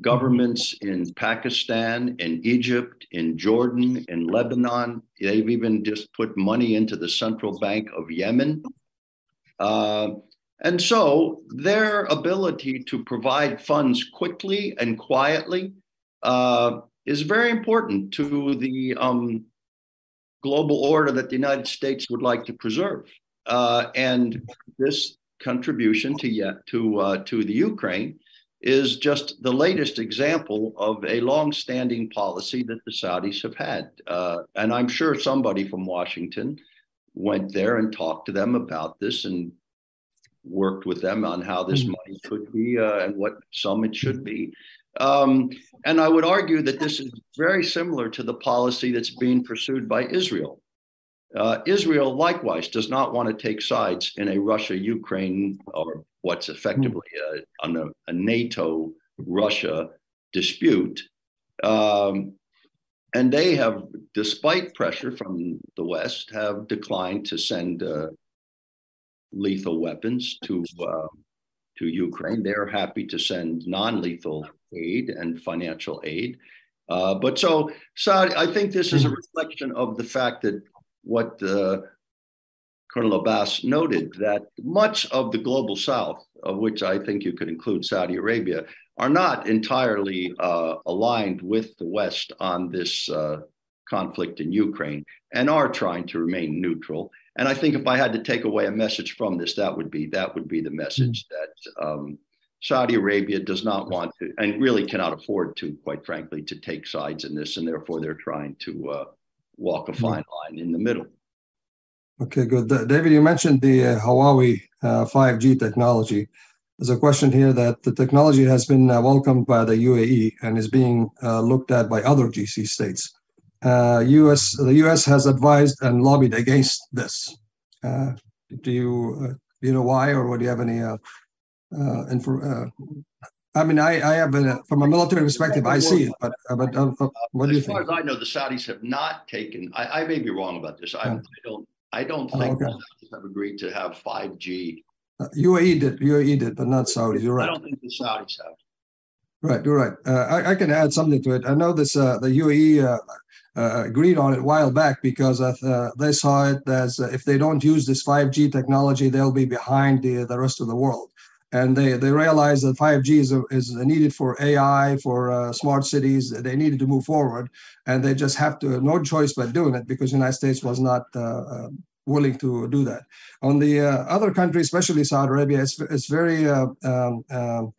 governments in Pakistan, in Egypt, in Jordan, in Lebanon. They've even just put money into the central bank of Yemen. Uh, and so their ability to provide funds quickly and quietly uh, is very important to the um, global order that the United States would like to preserve. Uh, and this contribution to yet to uh, to the Ukraine is just the latest example of a long-standing policy that the Saudis have had. Uh, and I'm sure somebody from Washington went there and talked to them about this and worked with them on how this mm-hmm. money could be uh, and what sum it should be. Um, and I would argue that this is very similar to the policy that's being pursued by Israel. Uh, Israel likewise does not want to take sides in a Russia Ukraine or what's effectively a, a, a NATO Russia dispute. Um, and they have, despite pressure from the West, have declined to send uh, lethal weapons to uh, to Ukraine. They're happy to send non-lethal aid and financial aid. Uh, but so, Saudi, I think this is a reflection of the fact that what uh, Colonel Abbas noted that much of the global South, of which I think you could include Saudi Arabia, are not entirely uh, aligned with the West on this uh, conflict in Ukraine and are trying to remain neutral. And I think if I had to take away a message from this, that would be that would be the message mm-hmm. that um, Saudi Arabia does not want to and really cannot afford to, quite frankly, to take sides in this, and therefore they're trying to uh, walk a fine line in the middle. Okay, good. David, you mentioned the uh, Huawei uh, 5G technology. There's a question here that the technology has been uh, welcomed by the UAE and is being uh, looked at by other GC states. US, uh, the US has advised and lobbied against this. Uh, do you do you know why, or do you have any info? I mean, I, I have a, from a military perspective, I see it, but but what do you think? As far as I know, the Saudis have not taken. I, I may be wrong about this. I, I don't I don't oh, think oh, okay. have agreed to have 5G. Uh, UAE did, UAE did, but not Saudis. You're right. I don't think the Saudis have. Right, you're right. Uh, I, I, can add something to it. I know this. Uh, the UAE uh, uh, agreed on it a while back because uh, they saw it as if they don't use this 5G technology, they'll be behind the the rest of the world. And they, they realized that 5G is, is needed for AI, for smart cities. They needed to move forward, and they just have to no choice but doing it because the United States was not willing to do that. On the uh, other countries, especially Saudi Arabia, it's, it's very uh, um, um,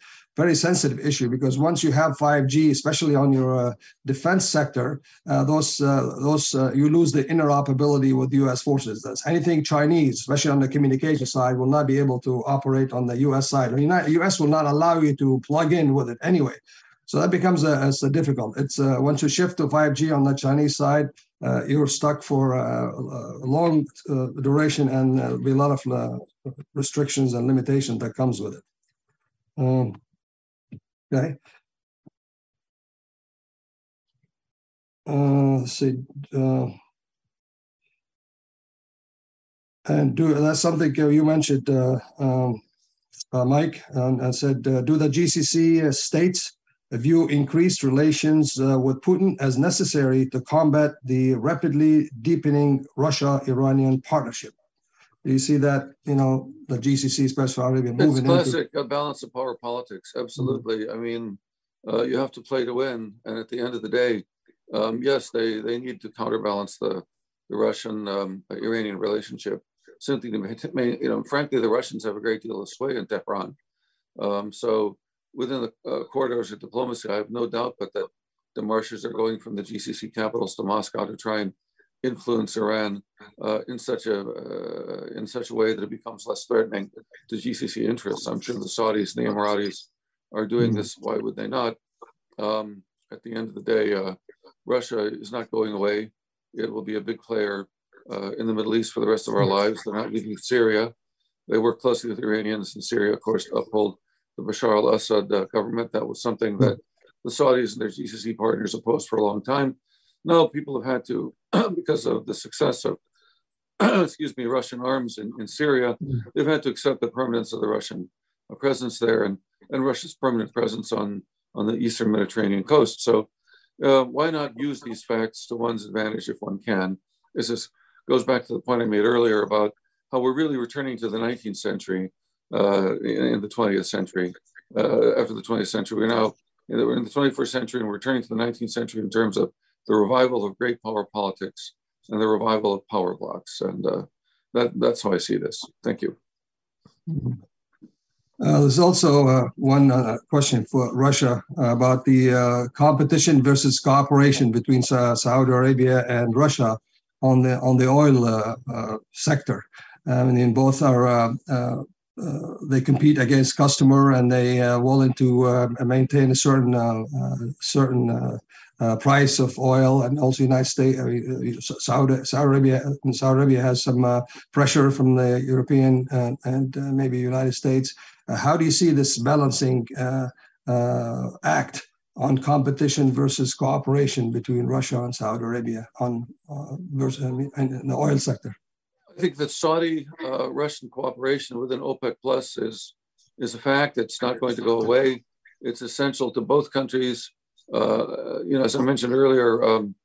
very sensitive issue because once you have 5G, especially on your uh, defense sector, uh, those uh, those uh, you lose the interoperability with U.S. forces. That's anything Chinese, especially on the communication side, will not be able to operate on the U.S. side. The U.S. will not allow you to plug in with it anyway. So that becomes a, a difficult. It's once you shift to 5G on the Chinese side, uh, you're stuck for a, a long uh, duration and be a lot of uh, restrictions and limitations that comes with it. Um, okay. Uh, let's see. Uh, and do that's something you mentioned, uh, um, Mike, and, and said, do the GCC states view increased relations uh, with Putin as necessary to combat the rapidly deepening Russia-Iranian partnership. Do you see that, you know, the GCC, especially Arabia, moving it's classic into- balance of power politics. Absolutely. Mm-hmm. I mean, uh, you have to play to win. And at the end of the day, um, yes, they, they need to counterbalance the, the Russian um, Iranian relationship. Simply, to, you know, frankly, the Russians have a great deal of sway in Tehran. Um, so within the uh, corridors of diplomacy, I have no doubt but that the marshals are going from the GCC capitals to Moscow to try and influence Iran uh, in such a uh, in such a way that it becomes less threatening to GCC interests. I'm sure the Saudis and the Emiratis are doing this. Why would they not? Um, at the end of the day, uh, Russia is not going away. It will be a big player uh, in the Middle East for the rest of our lives. They're not leaving Syria. They work closely with the Iranians in Syria, of course, to uphold the Bashar al Assad uh, government. That was something that the Saudis and their GCC partners opposed for a long time. Now people have had to, because of the success of, excuse me, Russian arms in, in Syria, they've had to accept the permanence of the Russian uh, presence there and, and Russia's permanent presence on, on the eastern Mediterranean coast. So uh, why not use these facts to one's advantage if one can? This is, goes back to the point I made earlier about how we're really returning to the 19th century uh, in, in, the 20th century. Uh, after the 20th century, we're now we're in the 21st century and we're returning to the 19th century in terms of the revival of great power politics and the revival of power blocks. And uh, that, that's how I see this. Thank you. Uh, there's also uh, one uh, question for Russia about the uh, competition versus cooperation between Saudi Arabia and Russia on the on the oil uh, sector. I mean, both are uh, they compete against customer and they uh, willing to uh, maintain a certain certain Uh, price of oil and also United States, uh, Saudi, Saudi Arabia, Saudi Arabia has some uh, pressure from the European and, and maybe United States. how do you see this balancing act on competition versus cooperation between Russia and Saudi Arabia on uh, versus, in the oil sector? I think that Saudi uh, Russian cooperation within OPEC Plus is is a fact. It's not going to go away. It's essential to both countries. Uh, you know, as I mentioned earlier, um,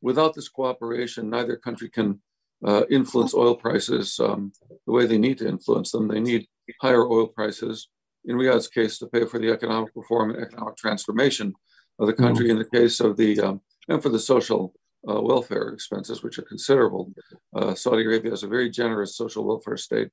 without this cooperation, neither country can uh, influence oil prices um, the way they need to influence them. They need higher oil prices. In Riyadh's case, to pay for the economic reform and economic transformation of the country. Mm-hmm. In the case of the um, and for the social uh, welfare expenses, which are considerable. Uh, Saudi Arabia has a very generous social welfare state.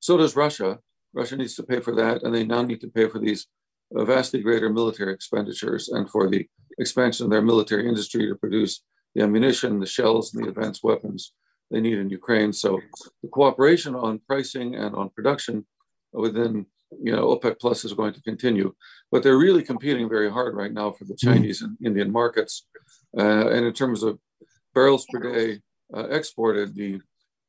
So does Russia. Russia needs to pay for that, and they now need to pay for these vastly greater military expenditures and for the expansion of their military industry to produce the ammunition, the shells, and the advanced weapons they need in Ukraine. So the cooperation on pricing and on production within you know OPEC Plus is going to continue, but they're really competing very hard right now for the mm-hmm. Chinese and Indian markets. Uh, and in terms of barrels per day uh, exported, the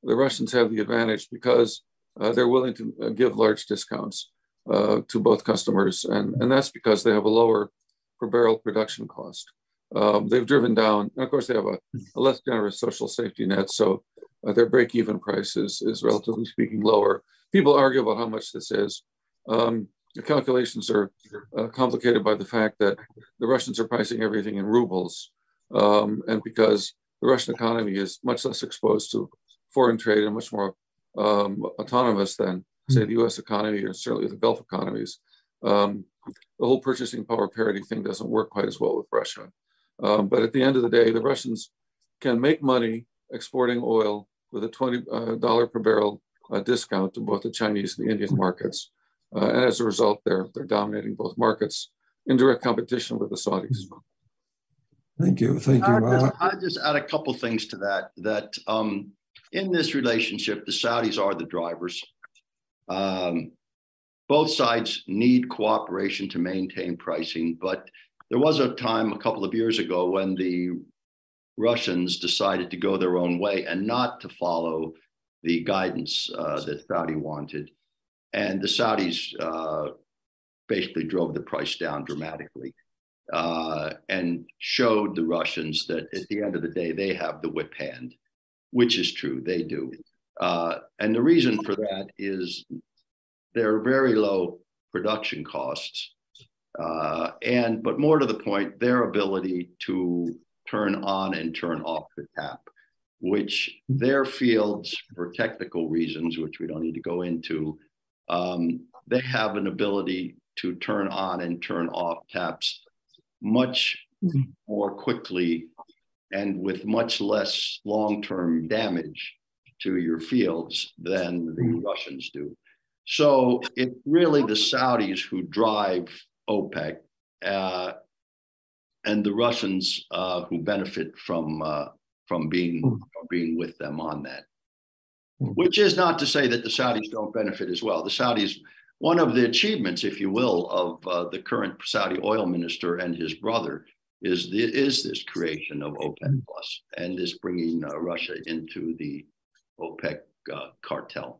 the Russians have the advantage because uh, they're willing to uh, give large discounts uh, to both customers, and and that's because they have a lower per barrel production cost. Um, they've driven down, and of course, they have a, a less generous social safety net, so uh, their break-even price is, is relatively speaking lower. People argue about how much this is. Um, the calculations are uh, complicated by the fact that the Russians are pricing everything in rubles, um, and because the Russian economy is much less exposed to foreign trade and much more um, autonomous than, say, the U.S. economy or certainly the Gulf economies. Um, the whole purchasing power parity thing doesn't work quite as well with Russia. Um, but at the end of the day, the Russians can make money exporting oil with a $20 uh, per barrel uh, discount to both the Chinese and the Indian markets. Uh, and as a result, they're, they're dominating both markets in direct competition with the Saudis. Thank you. Thank you. I'll just, I'll just add a couple things to that. That um, in this relationship, the Saudis are the drivers. Um, both sides need cooperation to maintain pricing, but there was a time a couple of years ago when the Russians decided to go their own way and not to follow the guidance uh, that Saudi wanted. And the Saudis uh, basically drove the price down dramatically uh, and showed the Russians that at the end of the day, they have the whip hand, which is true, they do. Uh, and the reason for that is there are very low production costs. Uh, and but more to the point, their ability to turn on and turn off the tap, which their fields, for technical reasons, which we don't need to go into, um, they have an ability to turn on and turn off taps much more quickly and with much less long term damage to your fields than the Russians do. So it's really the Saudis who drive OPEC. Uh, and the Russians uh, who benefit from uh, from being mm. being with them on that. Mm. Which is not to say that the Saudis don't benefit as well. The Saudis, one of the achievements, if you will, of uh, the current Saudi oil minister and his brother is the, is this creation of OPEC hmm. plus and this bringing uh, Russia into the OPEC uh, cartel.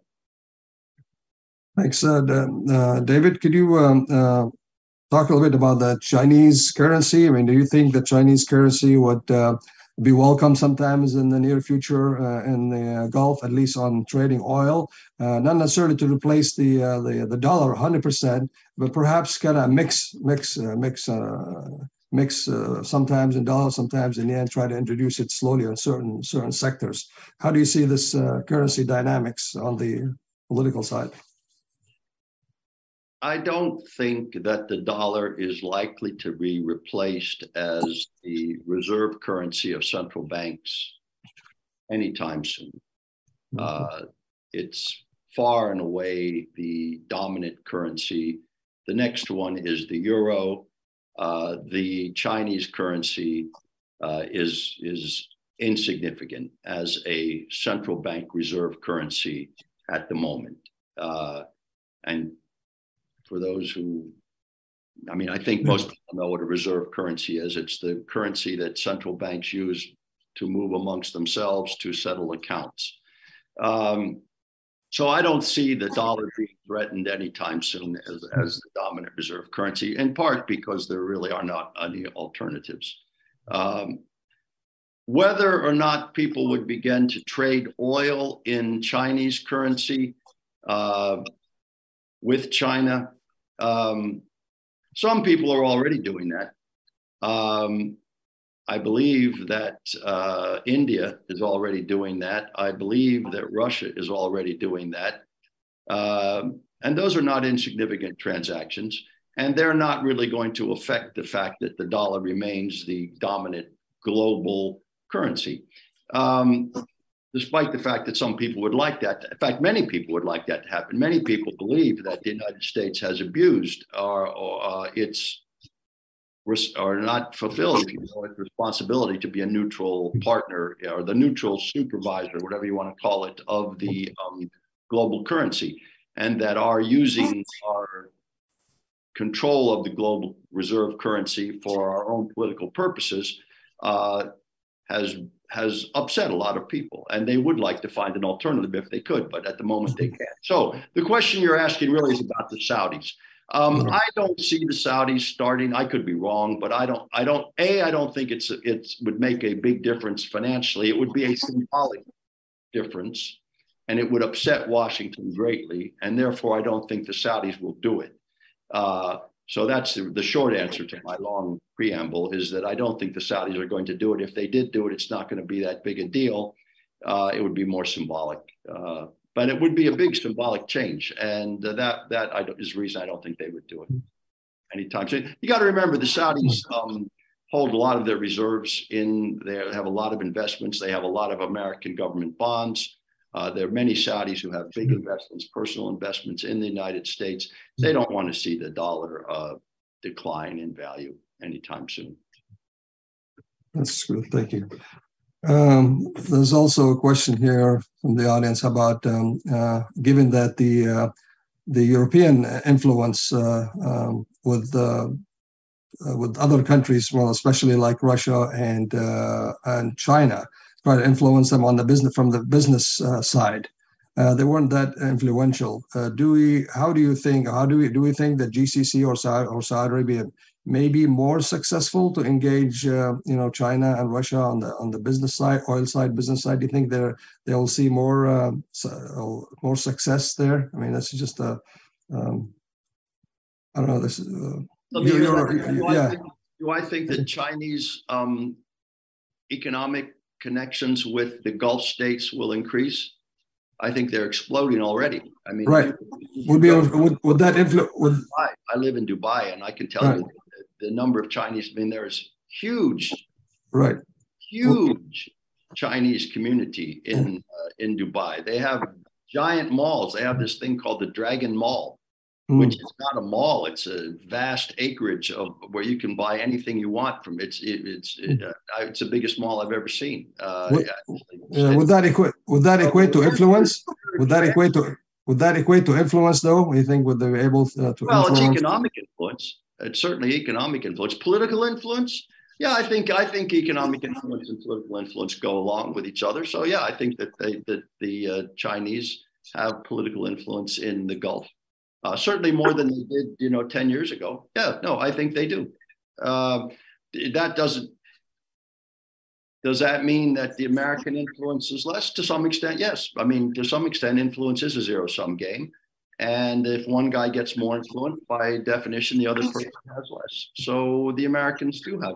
Thanks, uh, David. Could you um, talk a little bit about the Chinese currency. I mean, do you think the Chinese currency would uh, be welcome sometimes in the near future uh, in the Gulf, at least on trading oil? Uh, not necessarily to replace the uh, the, the dollar 100%, but perhaps kind of mix mix uh, mix uh, sometimes in dollars, sometimes in yen. Try to introduce it slowly on certain certain sectors. How do you see this currency dynamics on the political side? I don't think that the dollar is likely to be replaced as the reserve currency of central banks anytime soon. Mm-hmm. Uh, it's far and away the dominant currency. The next one is the euro. Uh, the Chinese currency uh, is is insignificant as a central bank reserve currency at the moment. Uh, and for those who, I mean, I think hmm. most people know what a reserve currency is. It's the currency that central banks use to move amongst themselves to settle accounts. Um, So I don't see the dollar being threatened anytime soon as, as the dominant reserve currency, in part because there really are not any alternatives. Um, whether or not people would begin to trade oil in Chinese currency uh, with China, um, some people are already doing that. Um, I believe that uh, India is already doing that. I believe that Russia is already doing that. Um, and those are not insignificant transactions. And they're not really going to affect the fact that the dollar remains the dominant global currency. Um, despite the fact that some people would like that. In fact, many people would like that to happen. Many people believe that the United States has abused our, uh, its or not fulfilled you know, its responsibility to be a neutral partner or the neutral supervisor, whatever you want to call it, of the um, global currency, and that are using our control of the global reserve currency for our own political purposes uh, has has upset a lot of people, and they would like to find an alternative if they could, but at the moment they can't. So the question you're asking really is about the Saudis. Um, I don't see the Saudis starting. I could be wrong, but I don't. I don't. A. I don't think it's it would make a big difference financially. It would be a symbolic difference, and it would upset Washington greatly. And therefore, I don't think the Saudis will do it. Uh, so that's the, the, short answer to my long preamble is that I don't think the Saudis are going to do it. If they did do it, it's not going to be that big a deal. Uh, it would be more symbolic. Uh, but it would be a big symbolic change, and that that is the reason I don't think they would do it anytime soon. You got to remember the Saudis um, hold a lot of their reserves in there, have a lot of investments. They have a lot of American government bonds. Uh, there are many Saudis who have big investments, personal investments in the United States. They don't want to see the dollar uh, decline in value anytime soon. That's good. Thank you. Um, there's also a question here from the audience about um, uh, given that the uh, the European influence uh, um, with uh, uh, with other countries, well, especially like Russia and uh, and China, try to influence them on the business from the business side. they weren't that influential. do we? How do you think? How do we? Do we think that GCC or Saudi or Saudi Arabia maybe more successful to engage, uh, you know, China and Russia on the on the business side, oil side, business side? Do you think they're they'll see more uh, uh more success there? I mean, that's just a um, I don't know. This uh, you, do, yeah. I think, do I think that Chinese um, economic connections with the Gulf states will increase? I think they're exploding already. I mean, right? Would be would, would that influence? I live in Dubai, and I can tell right. you the number of Chinese. I mean, there's huge, right, huge Chinese community in uh, in Dubai. They have giant malls. They have this thing called the Dragon Mall, mm. which is not a mall. It's a vast acreage of where you can buy anything you want from. It's it, it's it, uh, it's the biggest mall I've ever seen. Uh, would, uh, would that equate? Would that equate to influence? Would that equate to? Would that equate to influence, though? You think would they be able uh, to? Well, influence? it's economic influence. It's certainly economic influence. Political influence, yeah, I think I think economic influence and political influence go along with each other. So yeah, I think that they, that the uh, Chinese have political influence in the Gulf, uh, certainly more than they did, you know, ten years ago. Yeah, no, I think they do. Uh, that doesn't. Does that mean that the American influence is less? To some extent, yes. I mean, to some extent, influence is a zero sum game. And if one guy gets more influence, by definition, the other person has less. So the Americans do have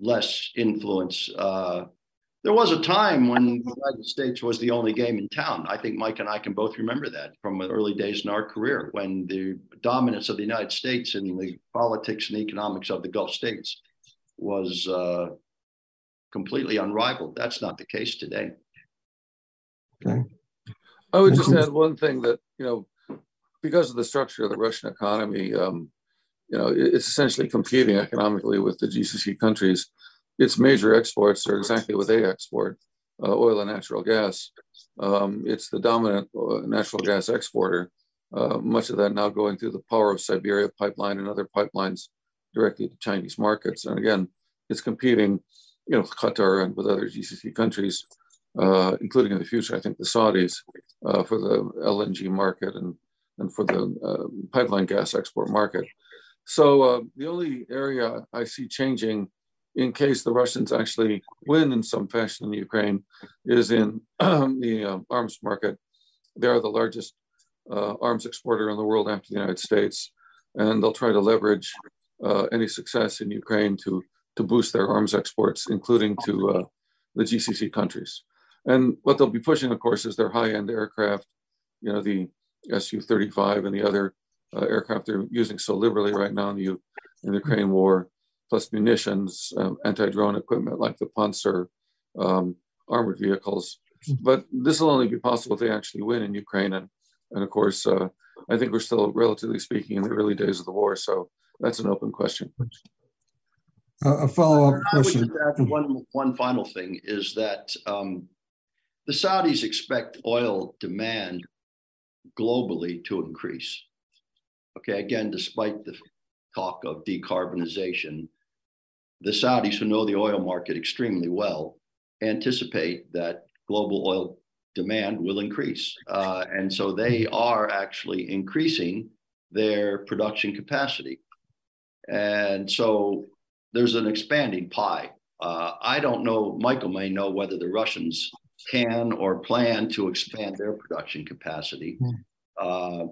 less influence. Uh, there was a time when the United States was the only game in town. I think Mike and I can both remember that from the early days in our career when the dominance of the United States in the politics and economics of the Gulf states was uh, completely unrivaled. That's not the case today. Okay. I would just add one thing that, you know, because of the structure of the Russian economy, um, you know, it's essentially competing economically with the GCC countries. Its major exports are exactly what they export, uh, oil and natural gas. Um, it's the dominant uh, natural gas exporter, uh, much of that now going through the Power of Siberia pipeline and other pipelines directly to Chinese markets. And again, it's competing, you know, with Qatar and with other GCC countries uh, including in the future, I think the Saudis uh, for the LNG market and, and for the uh, pipeline gas export market. So uh, the only area I see changing in case the Russians actually win in some fashion in Ukraine is in the um, arms market. They are the largest uh, arms exporter in the world after the United States, and they'll try to leverage uh, any success in Ukraine to to boost their arms exports, including to uh, the GCC countries. And what they'll be pushing, of course, is their high-end aircraft, you know, the Su-35 and the other uh, aircraft they're using so liberally right now in the, in the Ukraine war, plus munitions, um, anti-drone equipment like the Pantsir, um, armored vehicles. But this will only be possible if they actually win in Ukraine. And, and of course, uh, I think we're still, relatively speaking, in the early days of the war. So that's an open question. Uh, a follow-up question. one, one final thing is that um, the Saudis expect oil demand globally to increase. Okay, again, despite the talk of decarbonization, the Saudis, who know the oil market extremely well, anticipate that global oil demand will increase. Uh, and so they are actually increasing their production capacity. And so there's an expanding pie. Uh, I don't know, Michael may know whether the Russians can or plan to expand their production capacity. Hmm. Uh,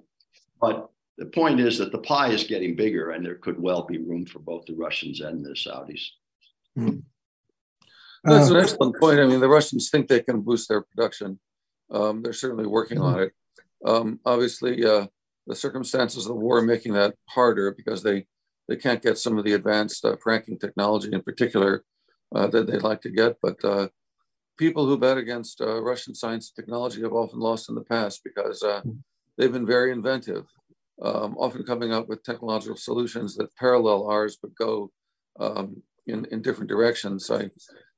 but the point is that the pie is getting bigger and there could well be room for both the Russians and the Saudis. Hmm. That's an uh, excellent point. I mean, the Russians think they can boost their production. Um, they're certainly working on it. Um, obviously, uh, the circumstances of the war are making that harder because they they can't get some of the advanced uh, fracking technology in particular uh, that they'd like to get. But uh, people who bet against uh, Russian science and technology have often lost in the past because uh, they've been very inventive, um, often coming up with technological solutions that parallel ours but go um, in, in different directions. I,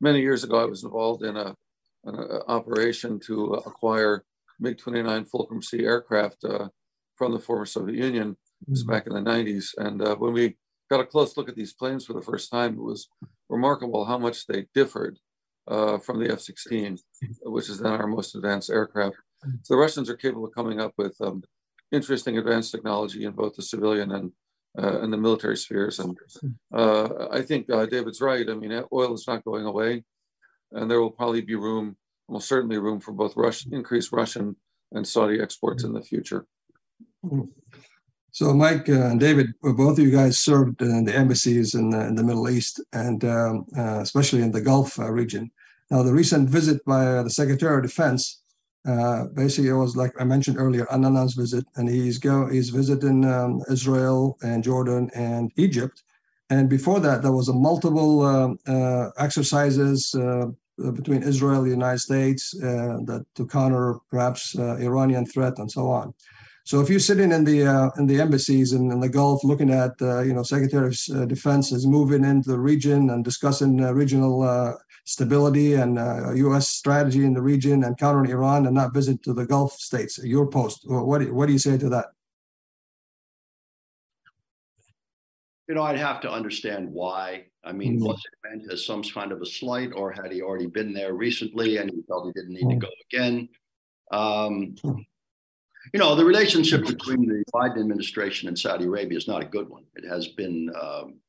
many years ago, I was involved in a, an a operation to acquire MiG-29 Fulcrum C aircraft uh, from the former Soviet Union It was mm-hmm. back in the 90s. And uh, when we got a close look at these planes for the first time, it was remarkable how much they differed uh, from the F 16, which is then our most advanced aircraft. So the Russians are capable of coming up with um, interesting advanced technology in both the civilian and uh, and the military spheres. And uh, I think uh, David's right. I mean, oil is not going away, and there will probably be room, almost certainly room for both Russian, increased Russian and Saudi exports in the future. So, Mike uh, and David, both of you guys served in the embassies in the, in the Middle East and um, uh, especially in the Gulf uh, region. Now, the recent visit by uh, the Secretary of Defense, uh, basically, it was like I mentioned earlier, unannounced visit, and he's go he's visiting um, Israel and Jordan and Egypt. And before that, there was a multiple um, uh, exercises between Israel and the United States that to counter perhaps Iranian threat and so on. So if you're sitting in the uh, in the embassies and in the Gulf, looking at uh, you know Secretary of uh, Defense is moving into the region and discussing uh, regional uh, stability and U.S. Strategy in the region and countering Iran, and not visit to the Gulf states. Your post. What do you, what do you say to that? You know, I'd have to understand why. I mean, mm-hmm. was it meant as some kind of a slight, or had he already been there recently and he felt he didn't need to go again? Um, you know, the relationship between the Biden administration and Saudi Arabia is not a good one. It has been um,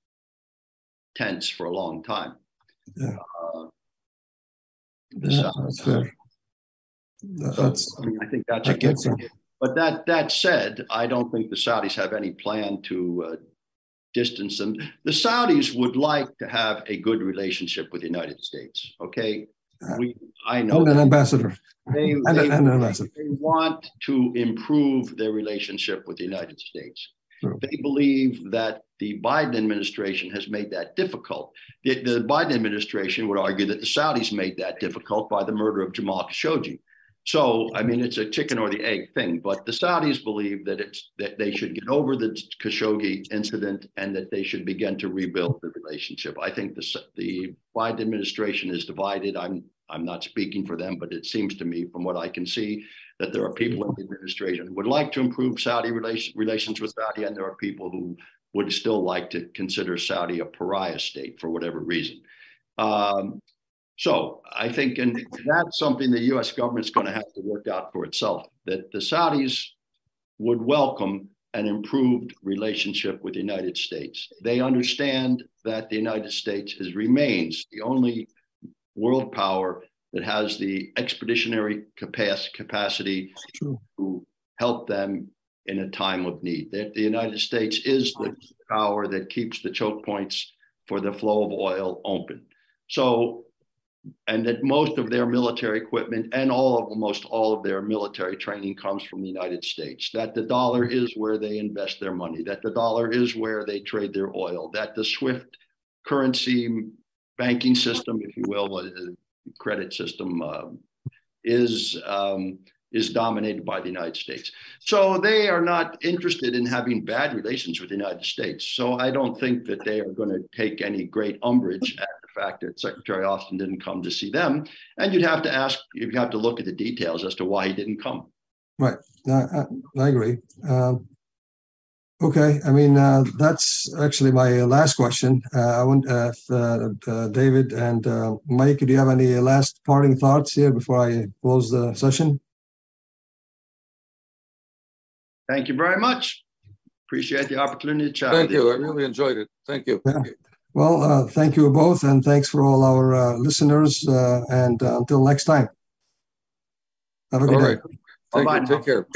tense for a long time. Yeah. Uh, yeah that's fair. That's, so, I, mean, I think that's a good thing. But that that said, I don't think the Saudis have any plan to uh, distance them. The Saudis would like to have a good relationship with the United States. Okay, Uh, we, I know and an ambassador. They, and, they, and an ambassador. they want to improve their relationship with the United States. True. They believe that the Biden administration has made that difficult. The, the, Biden administration would argue that the Saudis made that difficult by the murder of Jamal Khashoggi. So, I mean, it's a chicken or the egg thing, but the Saudis believe that it's that they should get over the Khashoggi incident and that they should begin to rebuild the relationship. I think the the Biden administration is divided. I'm I'm not speaking for them, but it seems to me, from what I can see, that there are people in the administration who would like to improve Saudi relation, relations with Saudi, and there are people who would still like to consider Saudi a pariah state for whatever reason. Um, So I think, and that's something the US government's going to have to work out for itself, that the Saudis would welcome an improved relationship with the United States. They understand that the United States is, remains the only world power that has the expeditionary capacity True. to help them in a time of need. That the United States is the power that keeps the choke points for the flow of oil open. So and that most of their military equipment and all of almost all of their military training comes from the United States. That the dollar is where they invest their money. That the dollar is where they trade their oil. That the SWIFT currency banking system, if you will, uh, credit system uh, is um, is dominated by the United States. So they are not interested in having bad relations with the United States. So I don't think that they are going to take any great umbrage at fact that Secretary Austin didn't come to see them. And you'd have to ask, you'd have to look at the details as to why he didn't come. Right. I, I agree. Um, okay. I mean, uh, that's actually my last question. Uh, I want uh, if uh, uh, David and uh, Mike, do you have any last parting thoughts here before I close the session? Thank you very much. Appreciate the opportunity to chat. Thank you. I really enjoyed it. Thank you. Yeah. Well, uh, thank you both, and thanks for all our uh, listeners. Uh, and uh, until next time, have a good all day. Right. Thank Bye-bye. you. Take care.